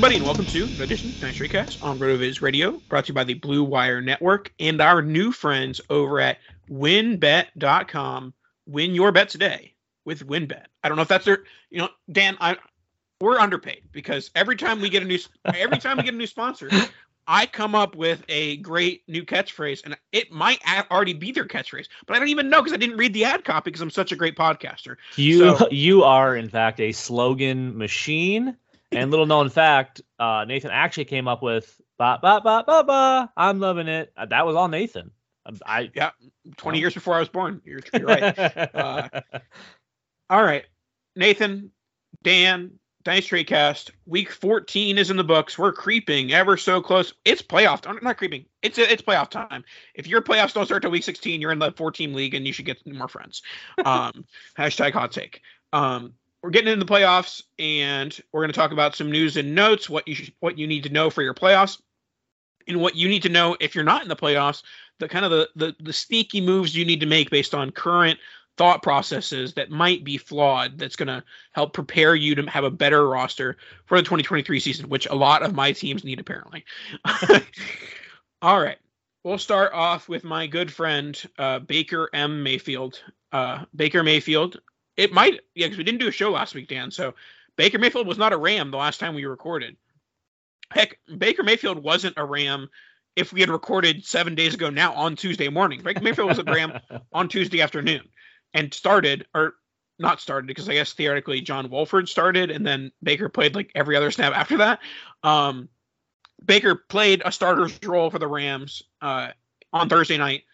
Everybody, and welcome to the edition of Nice Recast on RotoViz Radio, brought to you by the Blue Wire Network and our new friends over at WynnBET.com. Win your bet today with WynnBET. I don't know if that's their, you know, Dan. I we're underpaid because every time we get a new, every time we get a new sponsor, I come up with a great new catchphrase, and it might already be their catchphrase, but I don't even know because I didn't read the ad copy because I'm such a great podcaster. You So- you are in fact a slogan machine. And little known fact, uh, Nathan actually came up with ba ba ba ba ba. I'm loving it. Uh, that was all Nathan. Um, I Yeah, 20 years before I was born. You're, you're right. Uh, All right, Nathan, Dan, Dynasty TradeCast. Week 14 is in the books. We're creeping ever so close. It's playoff. I'm not creeping. It's it's playoff time. If your playoffs don't start till week 16, you're in the 14 league and you should get more friends. Um, hashtag hot take. Um, we're getting into the playoffs and we're going to talk about some news and notes. What you should, what you need to know for your playoffs, and what you need to know if you're not in the playoffs. The kind of the the, the sneaky moves you need to make based on current thought processes that might be flawed that's going to help prepare you to have a better roster for the 2023 season which a lot of my teams need apparently all right we'll start off with my good friend uh, baker m mayfield uh, baker mayfield it might yeah because we didn't do a show last week dan so baker mayfield was not a ram the last time we recorded heck baker mayfield wasn't a ram if we had recorded seven days ago now on tuesday morning baker mayfield was a ram on tuesday afternoon and started or not started because I guess theoretically John Wolford started and then Baker played like every other snap after that. Um, Baker played a starter's role for the Rams uh, on Thursday night,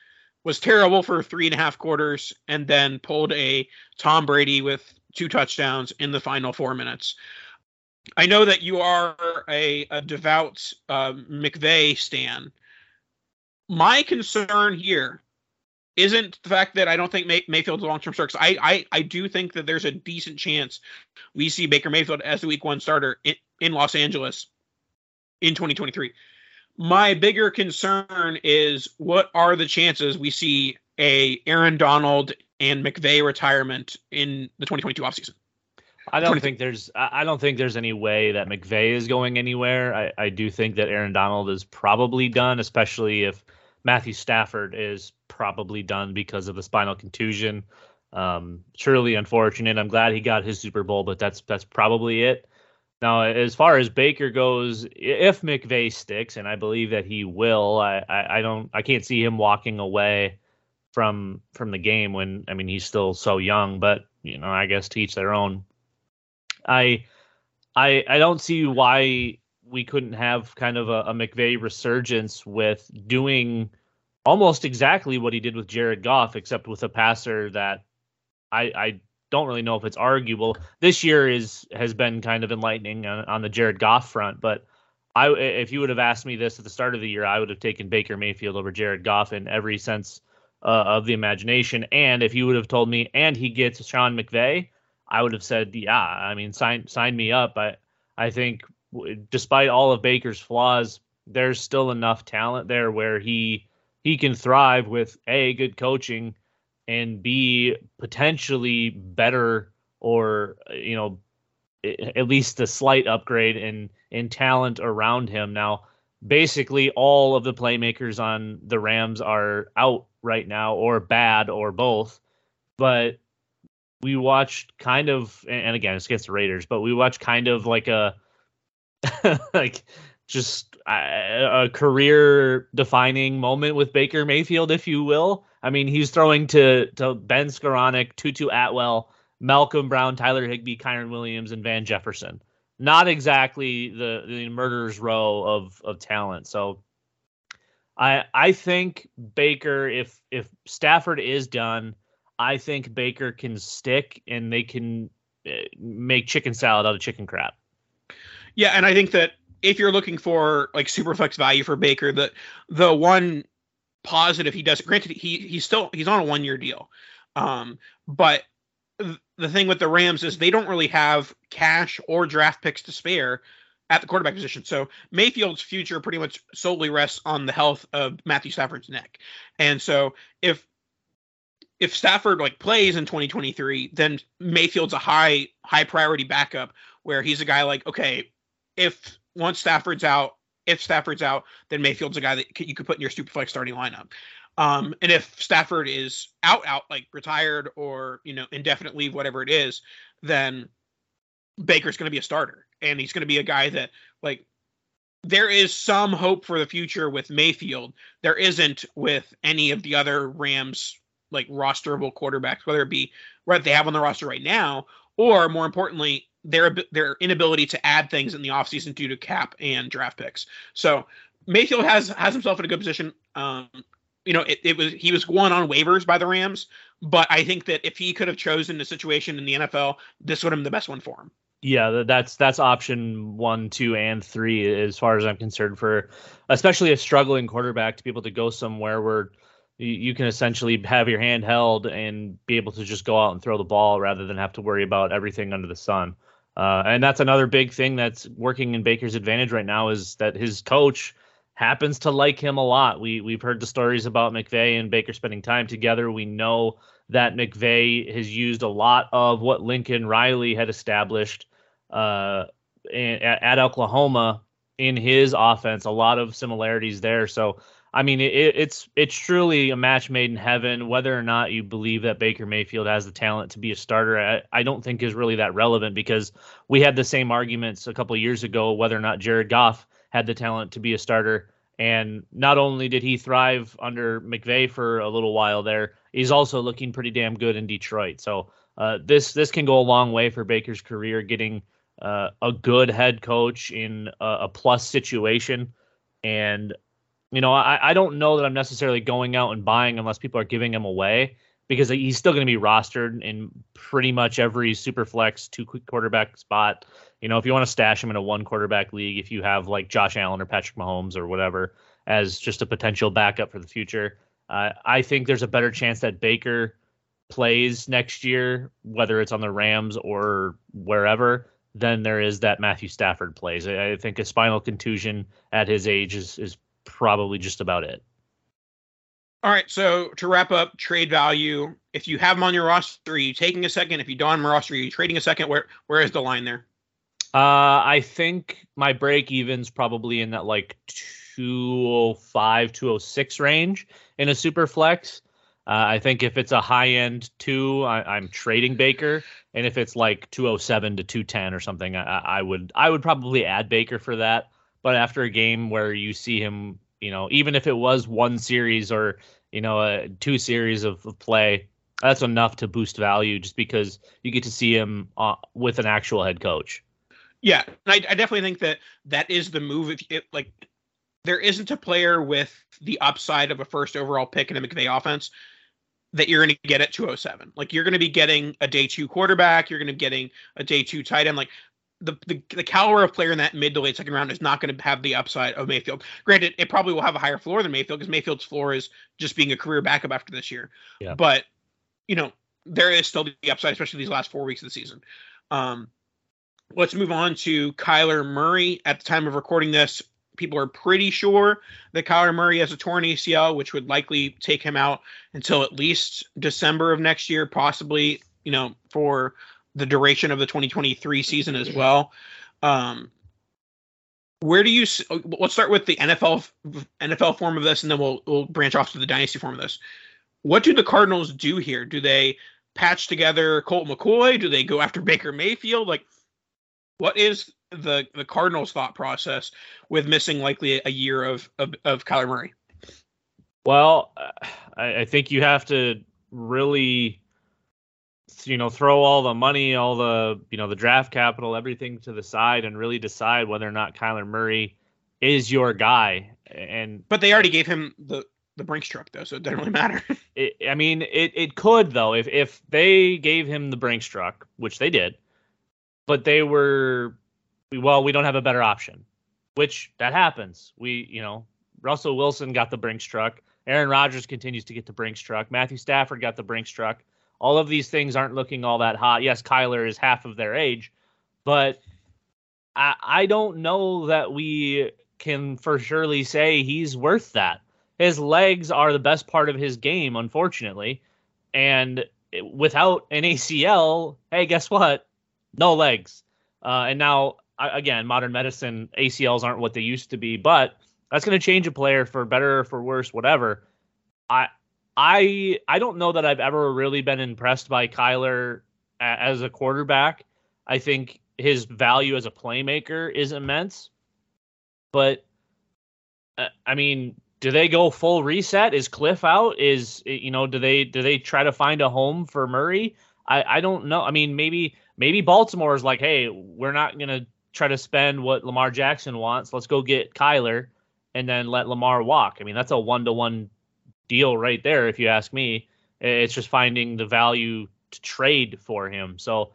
was terrible for three and a half quarters, and then pulled a Tom Brady with two touchdowns in the final four minutes. I know that you are a, a devout uh, McVay stan. My concern here isn't the fact that I don't think May- Mayfield's a long-term starter. 'cause I, I I do think that there's a decent chance we see Baker Mayfield as the Week One starter in, in Los Angeles in 2023. My bigger concern is what are the chances we see a Aaron Donald and McVay retirement in the 2022 offseason? I don't think there's I don't think there's any way that McVay is going anywhere. I, I do think that Aaron Donald is probably done, especially if Matthew Stafford is probably done because of the spinal contusion. Um, truly unfortunate. I'm glad he got his Super Bowl, but that's that's probably it. Now, as far as Baker goes, if McVay sticks, and I believe that he will, I, I, I don't I can't see him walking away from from the game when I mean he's still so young, but you know, I guess to each their own. I I I don't see why we couldn't have kind of a, a McVay resurgence with doing almost exactly what he did with Jared Goff, except with a passer that I I don't really know if it's arguable. This year is has been kind of enlightening on, on the Jared Goff front, but I if you would have asked me this at the start of the year, I would have taken Baker Mayfield over Jared Goff in every sense uh, of the imagination. And if you would have told me, and he gets Sean McVay, I would have said, yeah. I mean, sign sign me up. I I think despite all of Baker's flaws, there's still enough talent there where he he can thrive with a good coaching and be potentially better or you know at least a slight upgrade in in talent around him. Now, basically all of the playmakers on the Rams are out right now or bad or both. But we watched kind of and again it's against the Raiders, but we watched kind of like a like just a, a career defining moment with Baker Mayfield, if you will. I mean, he's throwing to to Ben Skowronek, Tutu Atwell, Malcolm Brown, Tyler Higbee, Kyren Williams, and Van Jefferson. Not exactly the the murderer's row of of talent. So I I think Baker, if if Stafford is done, I think Baker can stick and they can eh, make chicken salad out of chicken crap. Yeah, and I think that if you're looking for like super flex value for Baker, the the one positive he does granted he he's still he's on a one year deal. Um, but the thing with the Rams is they don't really have cash or draft picks to spare at the quarterback position. So Mayfield's future pretty much solely rests on the health of Matthew Stafford's neck. And so if if Stafford like plays in 2023, then Mayfield's a high high priority backup where he's a guy like okay, if once Stafford's out, if Stafford's out, then Mayfield's a guy that you could put in your super flex starting lineup. Um, and if Stafford is out, out like retired or you know indefinite leave, whatever it is, then Baker's going to be a starter, and he's going to be a guy that like there is some hope for the future with Mayfield. There isn't with any of the other Rams like rosterable quarterbacks, whether it be what they have on the roster right now, or more importantly, their their inability to add things in the offseason due to cap and draft picks. So Mayfield has has himself in a good position. Um, you know, it, it was he was going on waivers by the Rams, but I think that if he could have chosen a situation in the NFL, this would have been the best one for him. Yeah, that's that's option one, two, and three as far as I'm concerned for, especially a struggling quarterback to be able to go somewhere where you, you can essentially have your hand held and be able to just go out and throw the ball rather than have to worry about everything under the sun. Uh, and that's another big thing that's working in Baker's advantage right now is that his coach happens to like him a lot. We we've heard the stories about McVay and Baker spending time together. We know that McVay has used a lot of what Lincoln Riley had established uh, in, at, at, Oklahoma in his offense. A lot of similarities there. So I mean, it, it's it's truly a match made in heaven. Whether or not you believe that Baker Mayfield has the talent to be a starter, I, I don't think is really that relevant because we had the same arguments a couple years ago whether or not Jared Goff had the talent to be a starter. And not only did he thrive under McVay for a little while there, he's also looking pretty damn good in Detroit. So uh, this this can go a long way for Baker's career, getting uh, a good head coach in a, a, plus situation. And you know, I, I don't know that I'm necessarily going out and buying unless people are giving him away because he's still going to be rostered in pretty much every super flex two quarterback spot. You know, if you want to stash him in a one quarterback league, if you have like Josh Allen or Patrick Mahomes or whatever as just a potential backup for the future, uh, I think there's a better chance that Baker plays next year, whether it's on the Rams or wherever, than there is that Matthew Stafford plays. I, I think a spinal contusion at his age is is probably just about it. All right. So to wrap up, trade value. If you have him on your roster, are you taking a second? If you don't have him on roster, are you trading a second? Where where is the line there? Uh, I think my break even's probably in that like 205, 206 range in a super flex. Uh, I think if it's a high end two, I, am trading Baker, and if it's like 207 to 210 or something, I, I would I would probably add Baker for that. But after a game where you see him, you know, even if it was one series or you know, uh, two series of, of, play. That's enough to boost value just because you get to see him uh, with an actual head coach. Yeah, I, I, definitely think that that is the move. If it like, there isn't a player with the upside of a first overall pick in a McVay offense that you're going to get at 207. Like you're going to be getting a day two quarterback, you're going to be getting a day two tight end. Like the, the the caliber of player in that mid to late second round is not going to have the upside of Mayfield. Granted, it probably will have a higher floor than Mayfield because Mayfield's floor is just being a career backup after this year. Yeah. But you know, there is still the upside, especially these last four weeks of the season. Um, let's move on to Kyler Murray. At the time of recording this, people are pretty sure that Kyler Murray has a torn ACL, which would likely take him out until at least December of next year, possibly, you know, for the duration of the 2023 season as well. Um, where do you? s- Let's start with the NFL NFL form of this, and then we'll we'll branch off to the dynasty form of this. What do the Cardinals do here? Do they patch together Colt McCoy? Do they go after Baker Mayfield? Like, what is the the Cardinals' thought process with missing likely a year of of, of Kyler Murray? Well, uh, I, I think you have to really, you know, throw all the money, all the, you know, the draft capital, everything to the side, and really decide whether or not Kyler Murray is your guy. And But they already gave him the the Brinks truck though, so it doesn't really matter. it, I mean, it it could though if if they gave him the Brinks truck, which they did, but they were, well, we don't have a better option, which that happens. We, you know, Russell Wilson got the Brinks truck. Aaron Rodgers continues to get the Brinks truck. Matthew Stafford got the Brinks truck. All of these things aren't looking all that hot. Yes, Kyler is half of their age, but I, I don't know that we can for surely say he's worth that. His legs are the best part of his game, unfortunately. And without an ACL, hey, guess what? No legs. Uh, and now, again, modern medicine ACLs aren't what they used to be, but that's going to change a player for better or for worse, whatever. I I I don't know that I've ever really been impressed by Kyler as a quarterback. I think his value as a playmaker is immense, but uh, I mean, do they go full reset? Is Cliff out? Is you know, do they do they try to find a home for Murray? I I don't know. I mean, maybe maybe Baltimore is like, hey, we're not gonna try to spend what Lamar Jackson wants. Let's go get Kyler and then let Lamar walk. I mean, that's a one to one deal right there, if you ask me. It's just finding the value to trade for him. So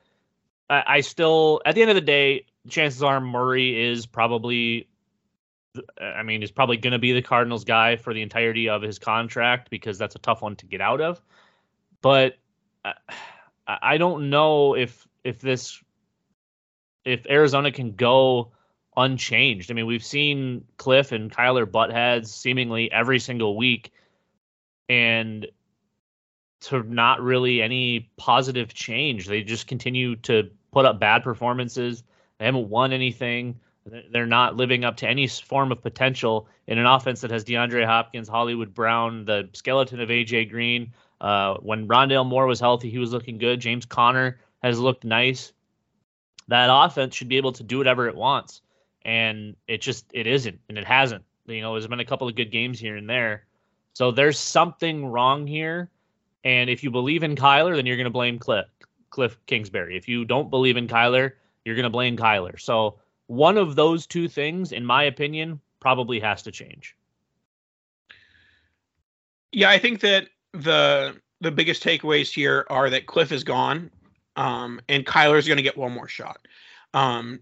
I, I still, at the end of the day, chances are Murray is probably, I mean, is probably going to be the Cardinals guy for the entirety of his contract because that's a tough one to get out of. But uh, I, I don't know if if this if Arizona can go unchanged. I mean, we've seen Cliff and Kyler butt heads seemingly every single week, and to not really any positive change. They just continue to put up bad performances. They haven't won anything. They're not living up to any form of potential in an offense that has DeAndre Hopkins, Hollywood Brown, the skeleton of AJ Green. Uh, when Rondale Moore was healthy, he was looking good. James Conner has looked nice. That offense should be able to do whatever it wants, and it just it isn't, and it hasn't. You know, there's been a couple of good games here and there, so there's something wrong here. And if you believe in Kyler, then you're going to blame Cliff, Cliff Kingsbury. If you don't believe in Kyler, you're going to blame Kyler. So one of those two things, in my opinion, probably has to change. Yeah, I think that the the biggest takeaways here are that Cliff is gone, um, and Kyler's going to get one more shot. Um,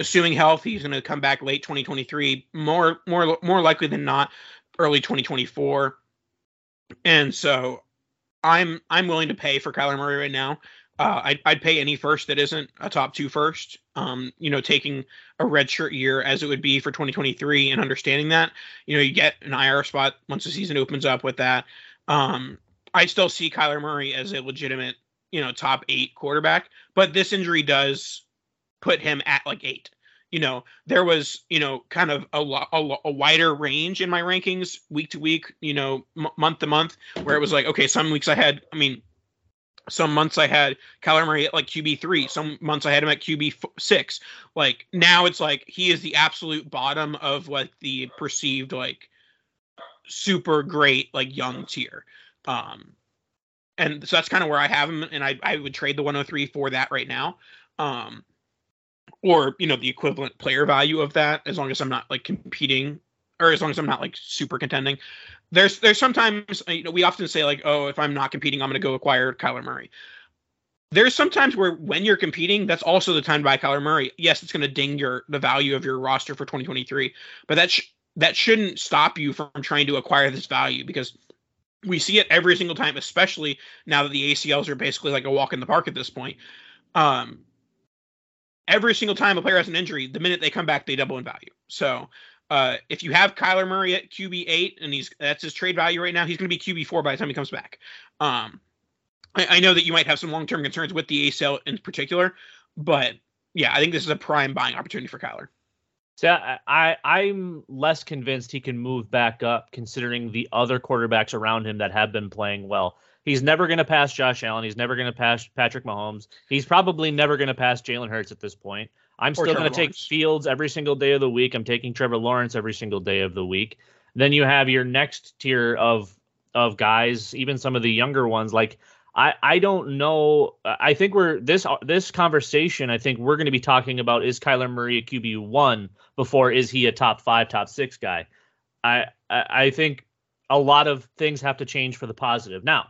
assuming health, he's going to come back late 2023, more more more likely than not, early 2024. And so, I'm I'm willing to pay for Kyler Murray right now. Uh, I'd, I'd pay any first that isn't a top two first. Um, you know, taking a redshirt year as it would be for 2023 and understanding that, you know, you get an IR spot once the season opens up with that. Um, I still see Kyler Murray as a legitimate, you know, top eight quarterback, but this injury does put him at like eight. You know, there was, you know, kind of a, a, a wider range in my rankings week to week, you know, m- month to month, where it was like, okay, some weeks I had, I mean, some months I had Kyler Murray at like QB three. Some months I had him at qb6 Like now it's like he is the absolute bottom of like the perceived like super great like young tier. Um, and so that's kind of where I have him, and I I would trade the 103 for that right now. Um, or you know the equivalent player value of that, as long as I'm not like competing, or as long as I'm not like super contending there's there's sometimes you know we often say like oh if I'm not competing I'm going to go acquire Kyler Murray. there's sometimes where when you're competing, that's also the time to buy Kyler Murray. Yes, it's going to ding your the value of your roster for 2023, but that sh- that shouldn't stop you from trying to acquire this value because we see it every single time, especially now that the ACLs are basically like a walk in the park at this point. Um, every single time a player has an injury, the minute they come back, they double in value. So uh, if you have Kyler Murray at QB eight and he's that's his trade value right now, he's going to be QB four by the time he comes back. Um, I, I know that you might have some long term concerns with the ACL in particular, but yeah, I think this is a prime buying opportunity for Kyler. So I, I I'm less convinced he can move back up, considering the other quarterbacks around him that have been playing well. He's never going to pass Josh Allen. He's never going to pass Patrick Mahomes. He's probably never going to pass Jalen Hurts at this point. I'm still going to take Fields every single day of the week. I'm taking Trevor Lawrence every single day of the week. Then you have your next tier of of guys, even some of the younger ones. Like I I don't know. I think we're this this conversation. I think we're going to be talking about is Kyler Murray a QB one before is he a top five, top six guy. I I, I think a lot of things have to change for the positive. Now,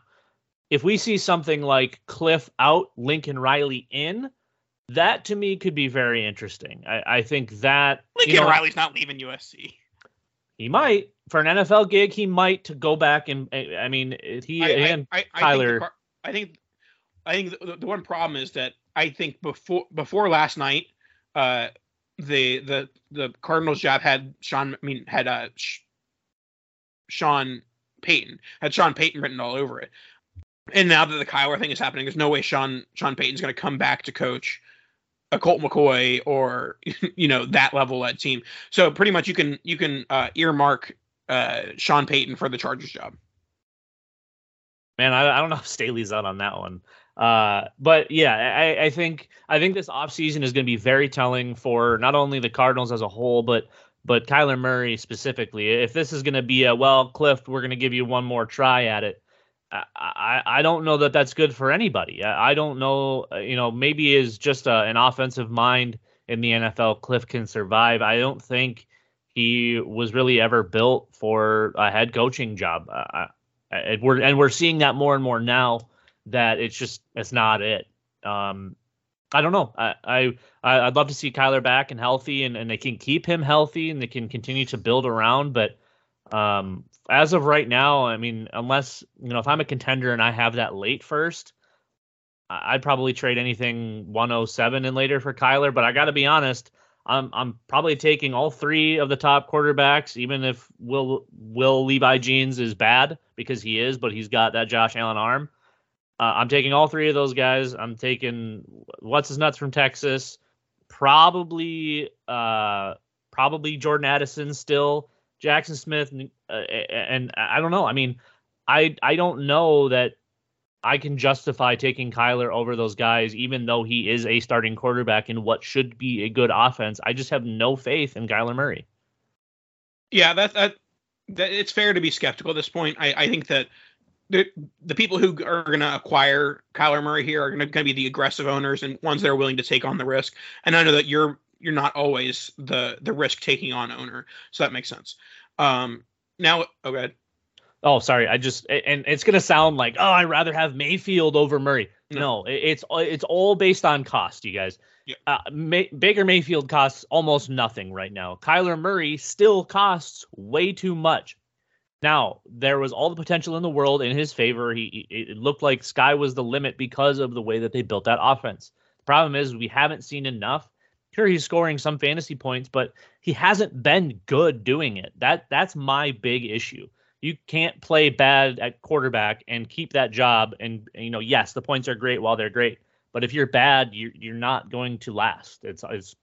if we see something like Cliff out, Lincoln Riley in, that to me could be very interesting. I, I think that you Lincoln know, Riley's not leaving USC. he might for an NFL gig. He might to go back and I mean he I, and I, I, I Think the, I think I think the, the one problem is that I think before before last night, uh, the the the Cardinals job had Sean. I mean had uh Sean Payton had Sean Payton written all over it. And now that the Kyler thing is happening, there's no way Sean Sean Payton's going to come back to coach a Colt McCoy or you know that level at team. So pretty much you can you can uh, earmark uh, Sean Payton for the Chargers job. man, I, I don't know if Staley's out on that one. Uh, but yeah, I, I think I think this offseason is going to be very telling for not only the Cardinals as a whole, but but Kyler Murray specifically. If this is going to be a well, Cliff, we're going to give you one more try at it. I, I, don't know that that's good for anybody. I, don't know. uh, You know, maybe is just a, an offensive mind in the NFL. Cliff can survive. I don't think he was really ever built for a head coaching job. And we're and we're seeing that more and more now that it's just it's not it. Um, I don't know. I I- I'd love to see Kyler back and healthy, and, and they can keep him healthy, and they can continue to build around. But um, as of right now, I mean, unless you know, if I'm a contender and I have that late first, I'd probably trade anything 107 and later for Kyler. But I got to be honest, I'm I'm probably taking all three of the top quarterbacks, even if Will Will Levi Jeans is bad because he is, but he's got that Josh Allen arm. Uh, I'm taking all three of those guys. I'm taking what's his nuts from Texas, probably uh, probably Jordan Addison still, Jackson Smith, uh, and I don't know. I mean, I I don't know that I can justify taking Kyler over those guys, even though he is a starting quarterback in what should be a good offense. I just have no faith in Kyler Murray. Yeah, that that, that it's fair to be skeptical at this point. I, I think that the the people who are going to acquire Kyler Murray here are going to be the aggressive owners and ones that are willing to take on the risk. And I know that you're you're not always the the risk taking on owner, so that makes sense. Um, now, oh, go ahead. Oh, sorry. I just and it's gonna sound like oh, I'd rather have Mayfield over Murray. No, it- it's it's all based on cost, you guys. Yeah. Uh, May, Baker Mayfield costs almost nothing right now. Kyler Murray still costs way too much. Now there was all the potential in the world in his favor. He he- it looked like sky was the limit because of the way that they built that offense. The problem is we haven't seen enough. Sure, he's scoring some fantasy points, but he hasn't been good doing it. That that's my big issue you can't play bad at quarterback and keep that job. And you know, yes, the points are great while they're great, but if you're bad, you're you're not going to last. It's it's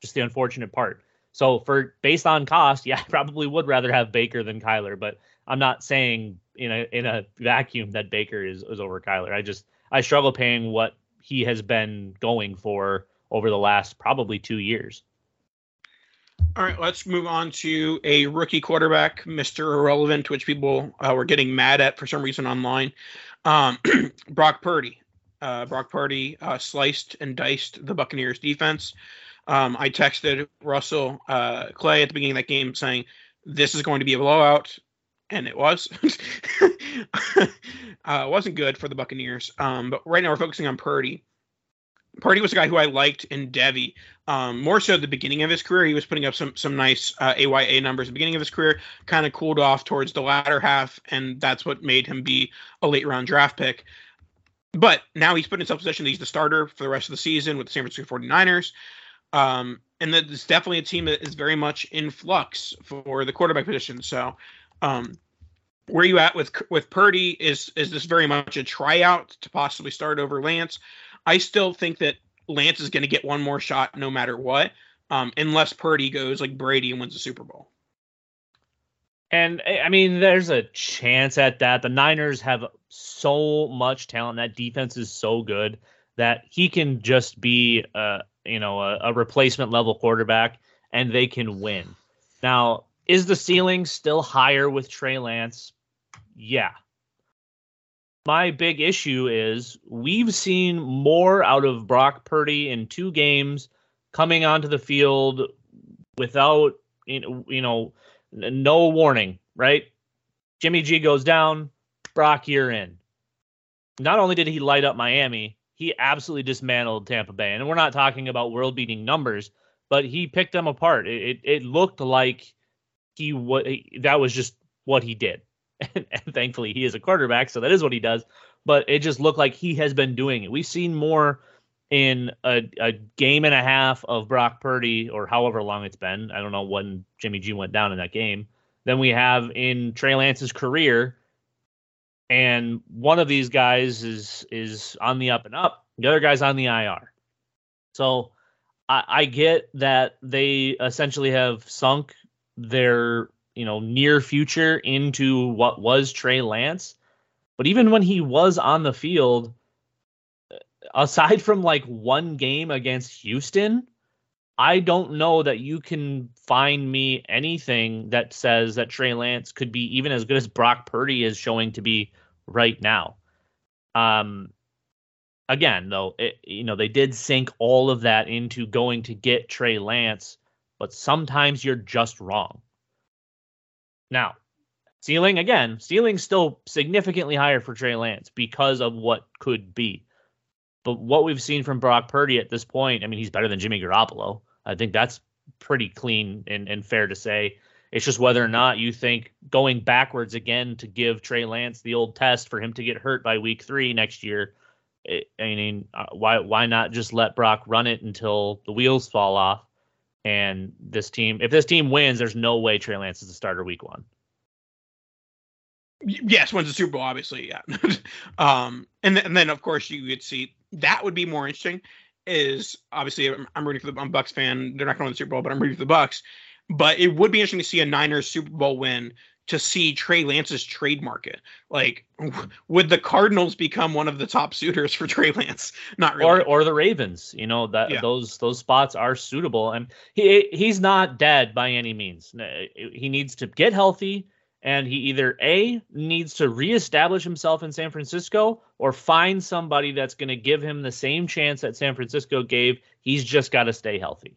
just the unfortunate part. So for based on cost, yeah, I probably would rather have Baker than Kyler, but I'm not saying in a in a vacuum that Baker is is over Kyler. I just I struggle paying what he has been going for over the last probably two years. All right, let's move on to a rookie quarterback, Mr. Irrelevant, which people uh, were getting mad at for some reason online. Um, Brock Purdy. Uh, Brock Purdy uh, sliced and diced the Buccaneers defense. Um, I texted Russell uh, Clay at the beginning of that game saying, This is going to be a blowout. and it was. uh, it wasn't good for the Buccaneers. Um, but right now we're focusing on Purdy. Purdy was a guy who I liked in devy. Um, more so at the beginning of his career, he was putting up some some nice uh, AYA numbers. At the beginning of his career, kind of cooled off towards the latter half, and that's what made him be a late round draft pick. But now he's put himself in position. He's the starter for the rest of the season with the San Francisco 49ers. Um, and that it's definitely a team that is very much in flux for the quarterback position. So, um, where you at with with Purdy? Is is this very much a tryout to possibly start over Lance? I still think that Lance is going to get one more shot no matter what, um, unless Purdy goes like Brady and wins the Super Bowl. And I mean, there's a chance at that. The Niners have so much talent. That defense is so good that he can just be, you know, a, a replacement level quarterback, and they can win. Now, is the ceiling still higher with Trey Lance? Yeah. My big issue is we've seen more out of Brock Purdy in two games coming onto the field without you know no warning, right? Jimmy G goes down, Brock, you're in. Not only did he light up Miami, he absolutely dismantled Tampa Bay. And we're not talking about world beating numbers, but he picked them apart. It, it, it looked like he what that was just what he did. And, and thankfully, he is a quarterback, so that is what he does. But it just looked like he has been doing it. We've seen more in a, a game and a half of Brock Purdy, or however long it's been. I don't know when Jimmy G went down in that game. Than we have in Trey Lance's career. And one of these guys is is on the up and up. The other guy's on the IR. So I, I get that they essentially have sunk their you know near future into what was Trey Lance. But even when he was on the field, aside from like one game against Houston, I don't know that you can find me anything that says that Trey Lance could be even as good as Brock Purdy is showing to be right now. Um, again, though, it, you know they did sink all of that into going to get Trey Lance, but sometimes you're just wrong. Now, ceiling again, ceiling still significantly higher for Trey Lance because of what could be. But what we've seen from Brock Purdy at this point, I mean, he's better than Jimmy Garoppolo. I think that's pretty clean and, and fair to say. It's just whether or not you think going backwards again to give Trey Lance the old test for him to get hurt by week three next year. It, I mean, uh, why why not just let Brock run it until the wheels fall off? And this team, if this team wins, there's no way Trey Lance is the starter week one. Yes, wins the Super Bowl, obviously, yeah. um, and, th- and then of course you could see that would be more interesting. Is obviously I'm, I'm rooting for the I'm Bucks fan. They're not going to win the Super Bowl, but I'm rooting for the Bucks. But it would be interesting to see a Niners Super Bowl win to see Trey Lance's trade market. Like, would the Cardinals become one of the top suitors for Trey Lance? Not really. Or or the Ravens. You know that yeah. those those spots are suitable, and he he's not dead by any means. He needs to get healthy and he either A needs to reestablish himself in San Francisco or find somebody that's going to give him the same chance that San Francisco gave. He's just got to stay healthy.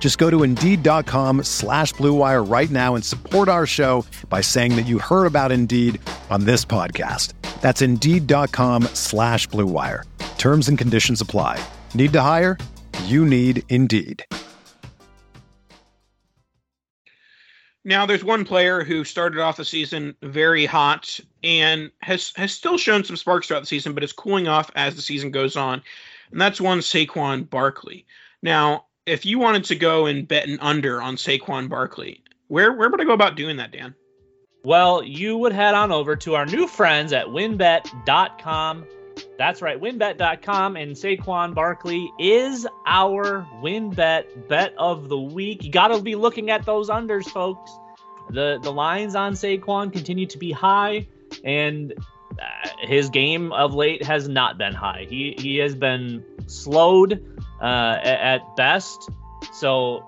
Just go to Indeed.com slash BlueWire right now and support our show by saying that you heard about Indeed on this podcast. That's Indeed.com slash BlueWire. Terms and conditions apply. Need to hire? You need Indeed. Now, there's one player who started off the season very hot and has has still shown some sparks throughout the season, but is cooling off as the season goes on. and that's one Saquon Barkley. Now, if you wanted to go and bet an under on Saquon Barkley, where where would I go about doing that, Dan? Well, you would head on over to our new friends at WynnBET.com. That's right, WynnBET.com and Saquon Barkley is our WynnBET bet of the week. You got to be looking at those unders, folks. The the lines on Saquon continue to be high and uh, his game of late has not been high. He he has been slowed uh, at best. So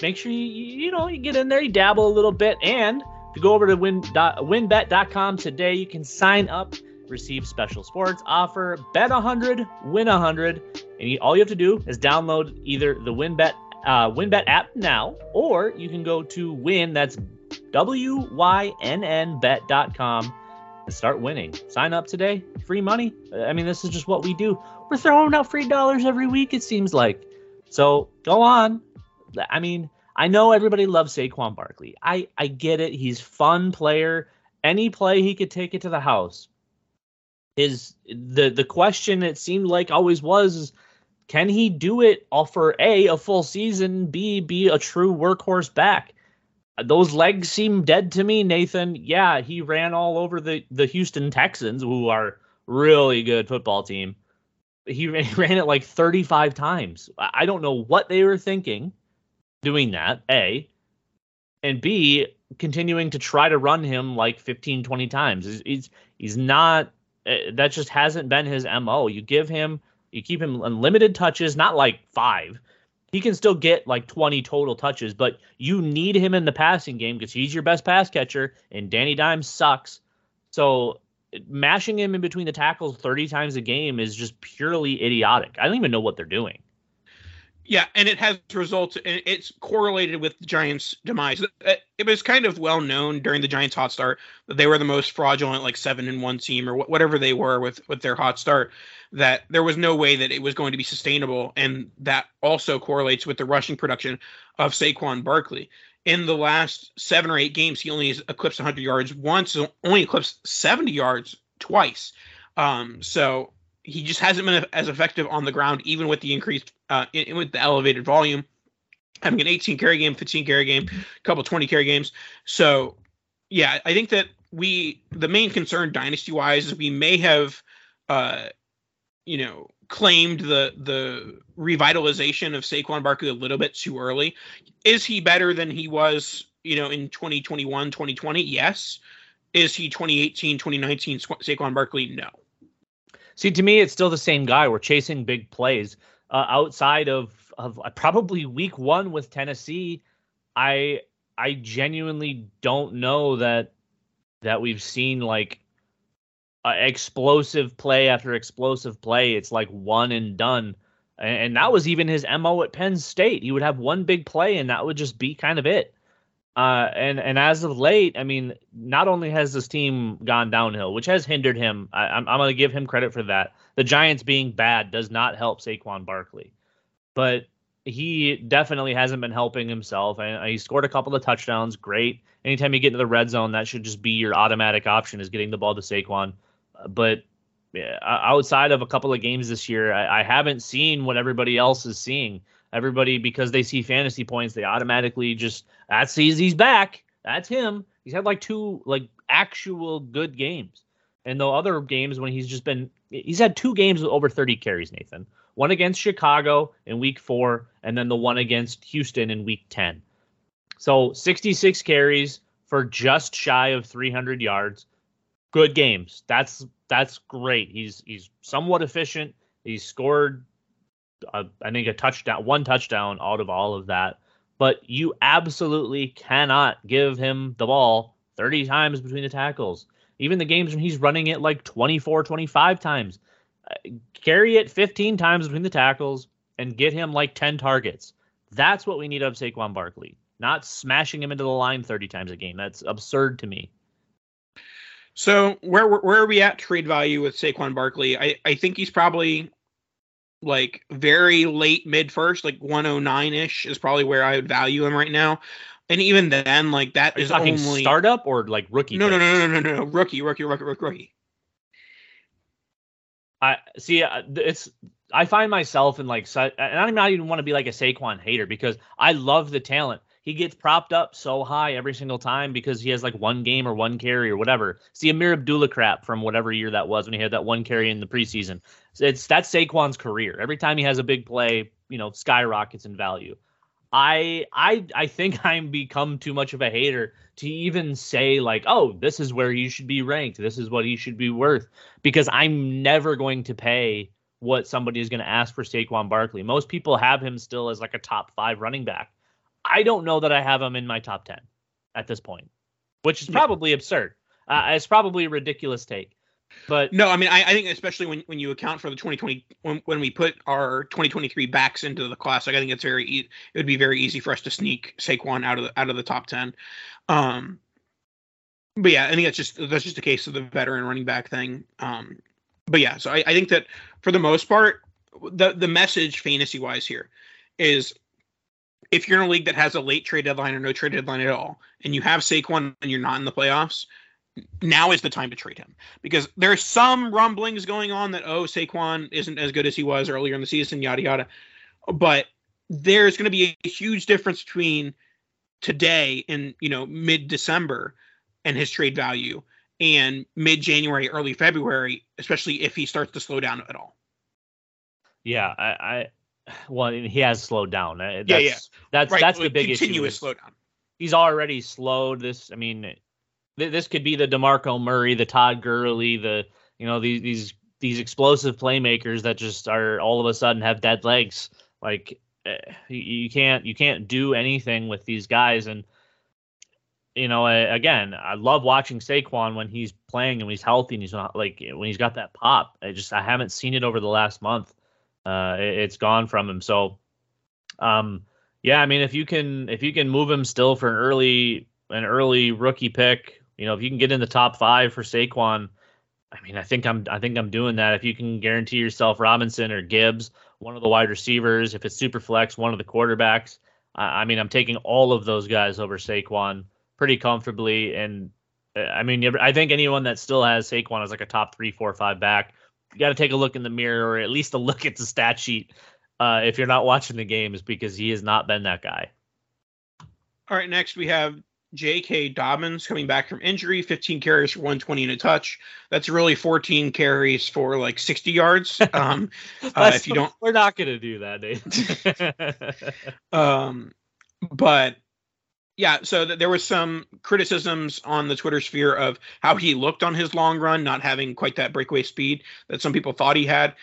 make sure you you know you get in there, you dabble a little bit, and if you go over to win, dot, WynnBET.com today, you can sign up, receive special sports offer, bet a 100, win a 100. And you, all you have to do is download either the WynnBET uh, WynnBET app now, or you can go to win, that's W Y N N bet.com start winning. Sign up today, free money. I mean, this is just what we do. We're throwing out free dollars every week, it seems like. So go on. I mean, I know everybody loves Saquon Barkley. I I get it. He's fun player. Any play he could take it to the house. Is the the question it seemed like always was is can he do it for a a full season, b be a true workhorse back? Those legs seem dead to me, Nathan. Yeah, he ran all over the the Houston Texans, who are really good football team. He ran, he ran it like 35 times. I don't know what they were thinking doing that, A, and B, continuing to try to run him like 15, 20 times. He's, he's, he's not, uh, that just hasn't been his MO. You give him, you keep him unlimited touches, not like five. He can still get like 20 total touches, but you need him in the passing game because he's your best pass catcher, and Danny Dimes sucks. So mashing him in between the tackles 30 times a game is just purely idiotic. I don't even know what they're doing. Yeah, and it has results. It's correlated with the Giants' demise. It was kind of well known during the Giants' hot start that they were the most fraudulent, like seven and one team or whatever they were with with their hot start. That there was no way that it was going to be sustainable, and that also correlates with the rushing production of Saquon Barkley. In the last seven or eight games, he only has eclipsed 100 yards once, only eclipsed 70 yards twice. Um, so he just hasn't been as effective on the ground, even with the increased, uh, in, with the elevated volume. Having an 18 carry game, 15 carry game, a couple 20 carry games. So, yeah, I think that we the main concern dynasty wise is we may have, uh, you know, claimed the the revitalization of Saquon Barkley a little bit too early. Is he better than he was, you know, in 2021, 2020? Yes. Is he 2018, 2019 Saquon Barkley? No. See, to me, it's still the same guy. We're chasing big plays. Uh, outside of of uh, probably week one with Tennessee, I I genuinely don't know that that we've seen like uh, explosive play after explosive play. It's like one and done. And, and that was even his mo at Penn State. He would have one big play, and that would just be kind of it. Uh, and and as of late, I mean, not only has this team gone downhill, which has hindered him. I, am I'm, I'm going to give him credit for that. The Giants being bad does not help Saquon Barkley, but he definitely hasn't been helping himself. And he scored a couple of touchdowns. Great. Anytime you get into the red zone, that should just be your automatic option is getting the ball to Saquon. But outside of a couple of games this year, I, I haven't seen what everybody else is seeing everybody because they see fantasy points, they automatically just that sees he's back. That's him. He's had like two like actual good games. And the other games when he's just been he's had two games with over 30 carries, Nathan. One against Chicago in week 4 and then the one against Houston in week 10. So 66 carries for just shy of 300 yards. Good games. That's that's great. He's he's somewhat efficient. He's scored a, I think a touchdown, one touchdown out of all of that. But you absolutely cannot give him the ball 30 times between the tackles. Even the games when he's running it like 24, 25 times, uh, carry it 15 times between the tackles and get him like 10 targets. That's what we need of Saquon Barkley, not smashing him into the line 30 times a game. That's absurd to me. So where where are we at trade value with Saquon Barkley? I, I think he's probably like very late mid first, like 109 ish is probably where I would value him right now. And even then, like that is only startup or like rookie. No, no, no, no, no, no, rookie, rookie, rookie, rookie, rookie. I see. Uh, it's I find myself in like, and I don't even want to be like a Saquon hater because I love the talent. He gets propped up so high every single time because he has like one game or one carry or whatever. See Ameer Abdullah crap from whatever year that was when he had that one carry in the preseason. It's that's Saquon's career. Every time he has a big play, you know, skyrockets in value. I I I think I'm become too much of a hater to even say like, oh, this is where he should be ranked. This is what he should be worth because I'm never going to pay what somebody is going to ask for Saquon Barkley. Most people have him still as like a top 5 running back. I don't know that I have him in my top 10 at this point, which is probably yeah. absurd. Uh, it's probably a ridiculous take. But no, I mean, I, I, think especially when, when you account for the 2020 when, when we put our 2023 backs into the classic, I think it's very e- it would be very easy for us to sneak Saquon out of the out of the top 10. Um, but yeah, I think that's just that's just a case of the veteran running back thing. Um, but yeah, so I, I think that for the most part, the the message fantasy wise here is if you're in a league that has a late trade deadline or no trade deadline at all, and you have Saquon and you're not in the playoffs, now is the time to trade him because there's some rumblings going on that oh Saquon isn't as good as he was earlier in the season, yada yada. But there's going to be a huge difference between today and you know mid December and his trade value and mid January, early February, especially if he starts to slow down at all. Yeah, I, I well, he has slowed down. That's, yeah, yeah. That's right. that's the big continuous issue. slowdown. He's already slowed. This, I mean, this could be the Demarco Murray, the Todd Gurley, the you know these these these explosive playmakers that just are all of a sudden have dead legs. Like eh, you can't you can't do anything with these guys. And you know, again, I love watching Saquon when he's playing and he's healthy and he's not like when he's got that pop. I just I haven't seen it over the last month. Uh, it, it's gone from him. So, um, yeah, I mean, if you can if you can move him still for an early an early rookie pick you know, if you can get in the top five for Saquon, I mean, I think I'm I think I'm doing that. If you can guarantee yourself Robinson or Gibbs, one of the wide receivers, if it's super flex, one of the quarterbacks. I, I mean, I'm taking all of those guys over Saquon pretty comfortably. And uh, I mean, I think anyone that still has Saquon as like a top three, four, five back, you got to take a look in the mirror or at least a look at the stat sheet uh, if you're not watching the games because he has not been that guy. All right, next we have J.K. Dobbins coming back from injury, 15 carries for 120 and a touch. That's really 14 carries for like 60 yards. Um, uh, if you don't, we're not going to do that, Dave. um, but yeah, so th- there was some criticisms on the Twitter sphere of how he looked on his long run, not having quite that breakaway speed that some people thought he had.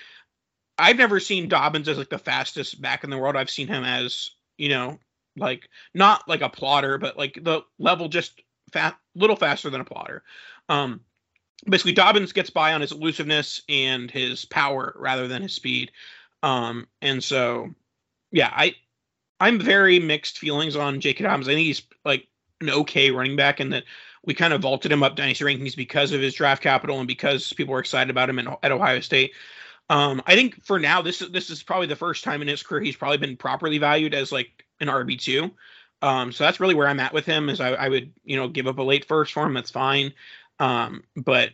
I've never seen Dobbins as like the fastest back in the world. I've seen him as you know like not like a plotter, but like the level just fat, little faster than a plotter. Um, basically, Dobbins gets by on his elusiveness and his power rather than his speed. Um, and so, yeah, I I'm very mixed feelings on J.K. Dobbins. I think he's like an okay running back, and that we kind of vaulted him up dynasty rankings because of his draft capital and because people were excited about him in, at Ohio State. Um, I think for now, this is this is probably the first time in his career he's probably been properly valued as like an RB two. Um, so that's really where I'm at with him. Is I, I, would you know give up a late first for him. That's fine. Um, but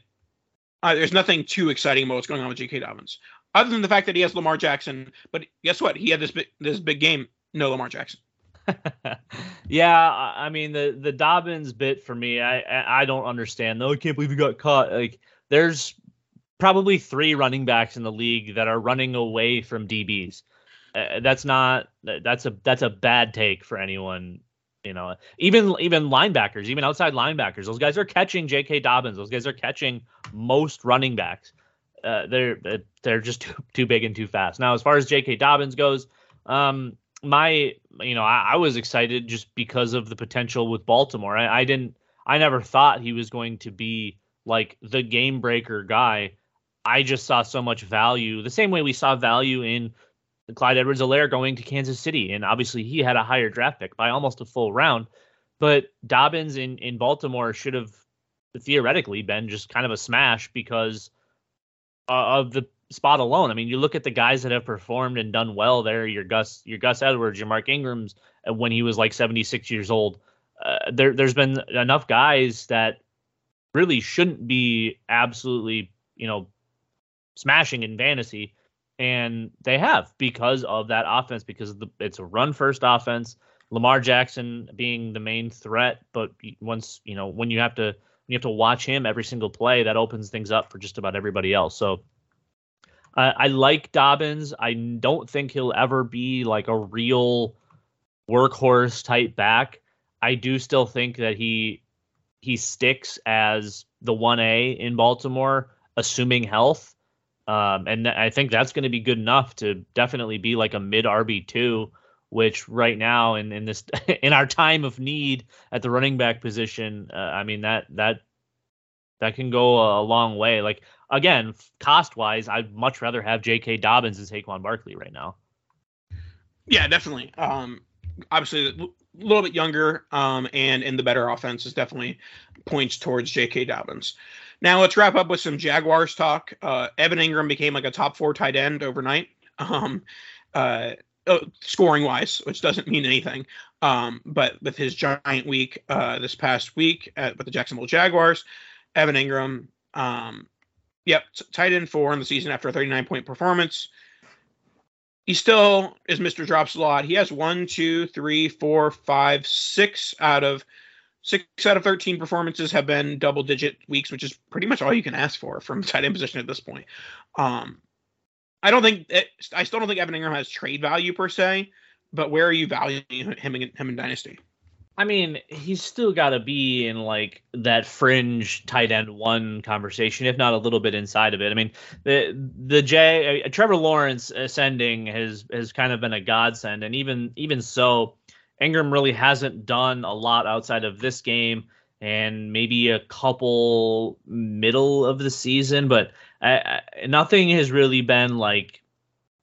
uh, there's nothing too exciting about what's going on with J.K. Dobbins, other than the fact that he has Lamar Jackson. But guess what? He had this big, this big game. No Lamar Jackson. yeah, I mean the the Dobbins bit for me, I I don't understand. Though I can't believe he got caught. Like there's probably three running backs in the league that are running away from DBs. Uh, that's not that's a that's a bad take for anyone. You know, even even linebackers, even outside linebackers, those guys are catching J.K. Dobbins. Those guys are catching most running backs. Uh, they're they're just too, too big and too fast. Now, as far as J.K. Dobbins goes, um, my you know I, I, was excited just because of the potential with Baltimore. I, I didn't I never thought he was going to be like the game breaker guy I just saw so much value, the same way we saw value in Clyde Edwards Helaire going to Kansas City. And obviously he had a higher draft pick by almost a full round. But Dobbins in, in Baltimore should have theoretically been just kind of a smash because uh, of the spot alone. I mean, you look at the guys that have performed and done well there. Your Gus, your Gus Edwards, your Mark Ingram's uh, when he was like 76 years old. Uh, there, there's been enough guys that really shouldn't be absolutely, you know, smashing in fantasy and they have because of that offense because the, it's a run first offense. Lamar Jackson being the main threat, but once you know when you have to you have to watch him every single play, that opens things up for just about everybody else. So I like Dobbins. I don't think he'll ever be like a real workhorse type back. I do still think that he he sticks as the one A in Baltimore, assuming health. Um, and th- I think that's going to be good enough to definitely be like a mid RB two, which right now in in this in our time of need at the running back position, uh, I mean that that that can go a, a long way. Like again, cost wise, I'd much rather have J.K. Dobbins than Saquon Barkley right now. Yeah, definitely. Um, obviously, a little bit younger, um, and in the better offense is definitely points towards J.K. Dobbins. Now let's wrap up with some Jaguars talk. Uh, Evan Engram became like a top four tight end overnight, um, uh, uh, scoring wise, which doesn't mean anything. Um, but with his giant week uh, this past week at, with the Jacksonville Jaguars, Evan Engram, um, yep, tight end four in the season after a 39 point performance. He still is Mr. Drops a lot. He has one, two, three, four, five, six out of six out of 13 performances have been double digit weeks, which is pretty much all you can ask for from tight end position at this point. Um, I don't think it, I still don't think Evan Engram has trade value per se, but where are you valuing him in, him in Dynasty? I mean, he's still got to be in like that fringe tight end one conversation, if not a little bit inside of it. I mean, the the J uh, Trevor Lawrence ascending has has kind of been a godsend, and even even so, Engram really hasn't done a lot outside of this game and maybe a couple middle of the season, but uh, uh nothing has really been like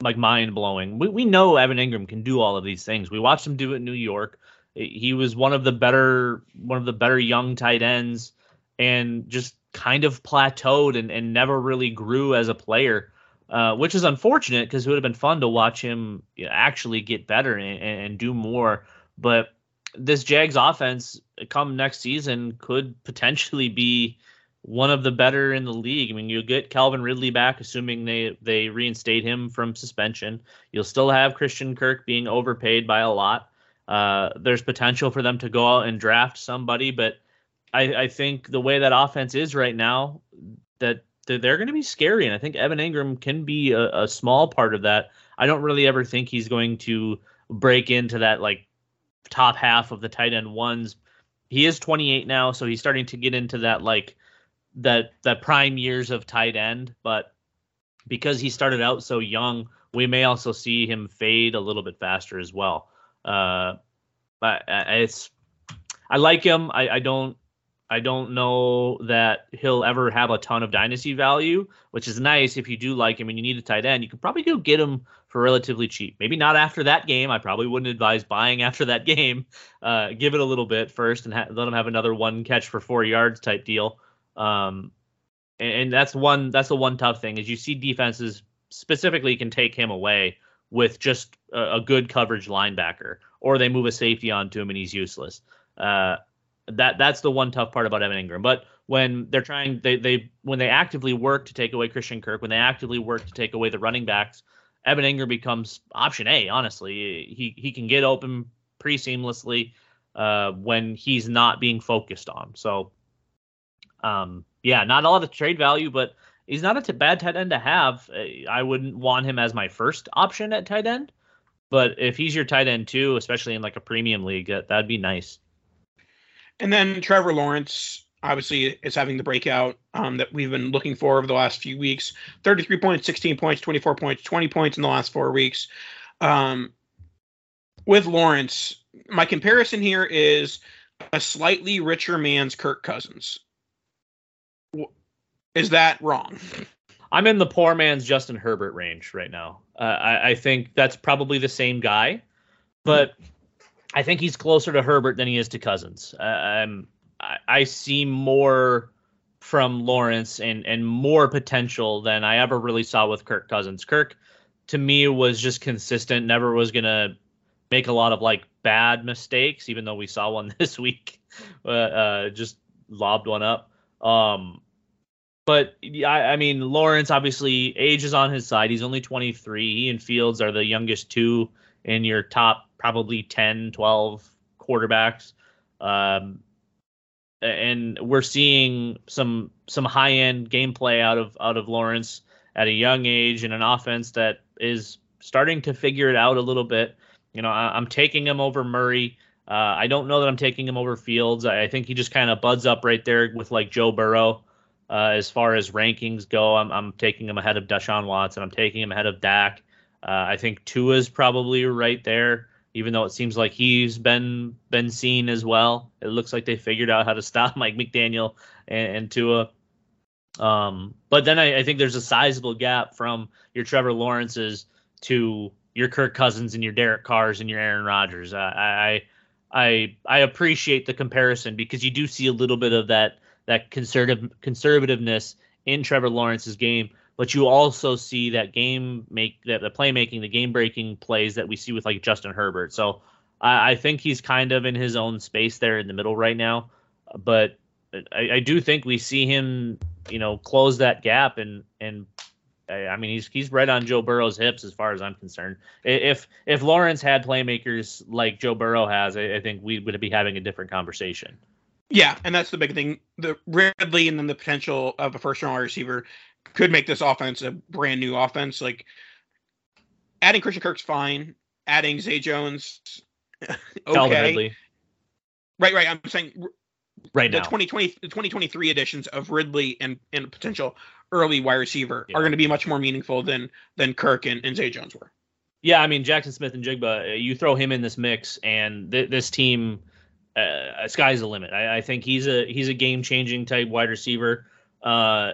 like mind blowing. We we know Evan Engram can do all of these things. We watched him do it in New York he was one of the better one of the better young tight ends and just kind of plateaued and, and never really grew as a player, uh, which is unfortunate because it would have been fun to watch him actually get better and, and do more. But this Jags offense come next season could potentially be one of the better in the league. I mean, you get Calvin Ridley back, assuming they they reinstate him from suspension. You'll still have Christian Kirk being overpaid by a lot. Uh, there's potential for them to go out and draft somebody, but I, I think the way that offense is right now, that they're going to be scary, and I think Evan Engram can be a, a small part of that. I don't really ever think he's going to break into that like top half of the tight end ones. He is 28 now, so he's starting to get into that like that that prime years of tight end, but because he started out so young, we may also see him fade a little bit faster as well. Uh, but uh, it's I like him. I, I don't I don't know that he'll ever have a ton of dynasty value, which is nice if you do like him and you need a tight end. You could probably go get him for relatively cheap. Maybe not after that game. I probably wouldn't advise buying after that game. Uh, give it a little bit first and ha- let him have another one catch for four yards type deal. Um, and, and that's one that's the one tough thing is you see defenses specifically can take him away with just a, a, good coverage linebacker, or they move a safety onto him and he's useless. Uh, that that's the one tough part about Evan Engram. But when they're trying, they they when they actively work to take away Christian Kirk, when they actively work to take away the running backs, Evan Engram becomes option A. Honestly, he he can get open pretty seamlessly uh, when he's not being focused on. So, um, yeah, not a lot of trade value, but he's not a t- bad tight end to have. I wouldn't want him as my first option at tight end, but if he's your tight end too, especially in like a premium league, that, that'd be nice. And then Trevor Lawrence obviously is having the breakout um, that we've been looking for over the last few weeks 33 points 16 points 24 points 20 points in the last four weeks um, with lawrence my comparison here is a slightly richer man's kirk cousins is that wrong? I'm in the poor man's Justin Herbert range right now. Uh, I, I, think that's probably the same guy, but I think he's closer to Herbert than he is to Cousins. I'm, I, I see more from Lawrence and and more potential than I ever really saw with Kirk Cousins. Kirk, to me, was just consistent. Never was gonna make a lot of like bad mistakes, even though we saw one this week. Uh, uh, just lobbed one up. Um, but I, I mean, Lawrence obviously age is on his side. He's only 23. He and Fields are the youngest two in your top probably 10, 12 quarterbacks. Um, and we're seeing some some high end gameplay out of out of Lawrence at a young age in an offense that is starting to figure it out a little bit. You know, I, am taking him over Murray. Uh, I don't know that I'm taking him over Fields. I, I think he just kind of buds up right there with like Joe Burrow. Uh, as far as rankings go, I'm, I'm taking him ahead of Deshaun Watson. I'm taking him ahead of Dak. Uh, I think Tua's probably right there even though it seems like he's been been seen as well. It looks like they figured out how to stop Mike McDaniel and, and Tua. Um, but then I, I, think there's a sizable gap from your Trevor Lawrence's to your Kirk Cousins and your Derek Carrs and your Aaron Rodgers. I, I I I appreciate the comparison because you do see a little bit of that that conservative conservativeness in Trevor Lawrence's game but you also see that game make that the playmaking, the game breaking plays that we see with like Justin Herbert. So I, I, think he's kind of in his own space there in the middle right now. But I, I do think we see him, you know, close that gap and and I mean, he's he's right on Joe Burrow's hips as far as I'm concerned. If if Lawrence had playmakers like Joe Burrow has, I, I think we would be having a different conversation. Yeah, and that's the big thing. The Ridley and then the potential of a first round receiver could make this offense a brand new offense. Like adding Christian Kirk's fine. Adding Zay Jones, okay. Right, right. I'm saying right now the now. 2020 the 2023 editions of Ridley and and potential early wide receiver yeah. are going to be much more meaningful than than Kirk and, and Zay Jones were. Yeah, I mean Jackson Smith-Njigba, uh, you throw him in this mix, and th- this team, uh, sky's the limit. I, I, think he's a he's a game changing type wide receiver. Uh,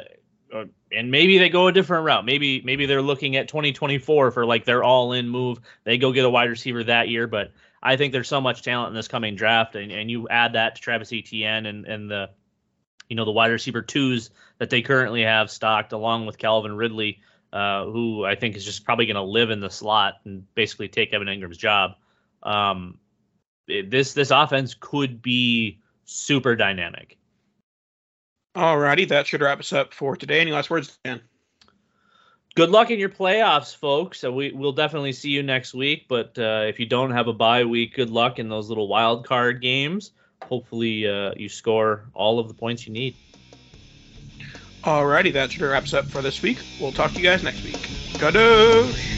and maybe they go a different route. Maybe maybe they're looking at 2024 for like their all-in move. They go get a wide receiver that year, but I think there's so much talent in this coming draft, and, and you add that to Travis Etienne and and the you know the wide receiver twos that they currently have stocked, along with Calvin Ridley, uh, who I think is just probably going to live in the slot and basically take Evan Engram's job. Um, it, this this offense could be super dynamic. Alrighty, that should wrap us up for today. Any last words, Dan? Good luck in your playoffs, folks. So we will definitely see you next week. But uh, if you don't have a bye week, good luck in those little wild card games. Hopefully, uh, you score all of the points you need. Alrighty, that should wrap us up for this week. We'll talk to you guys next week. Kadosh!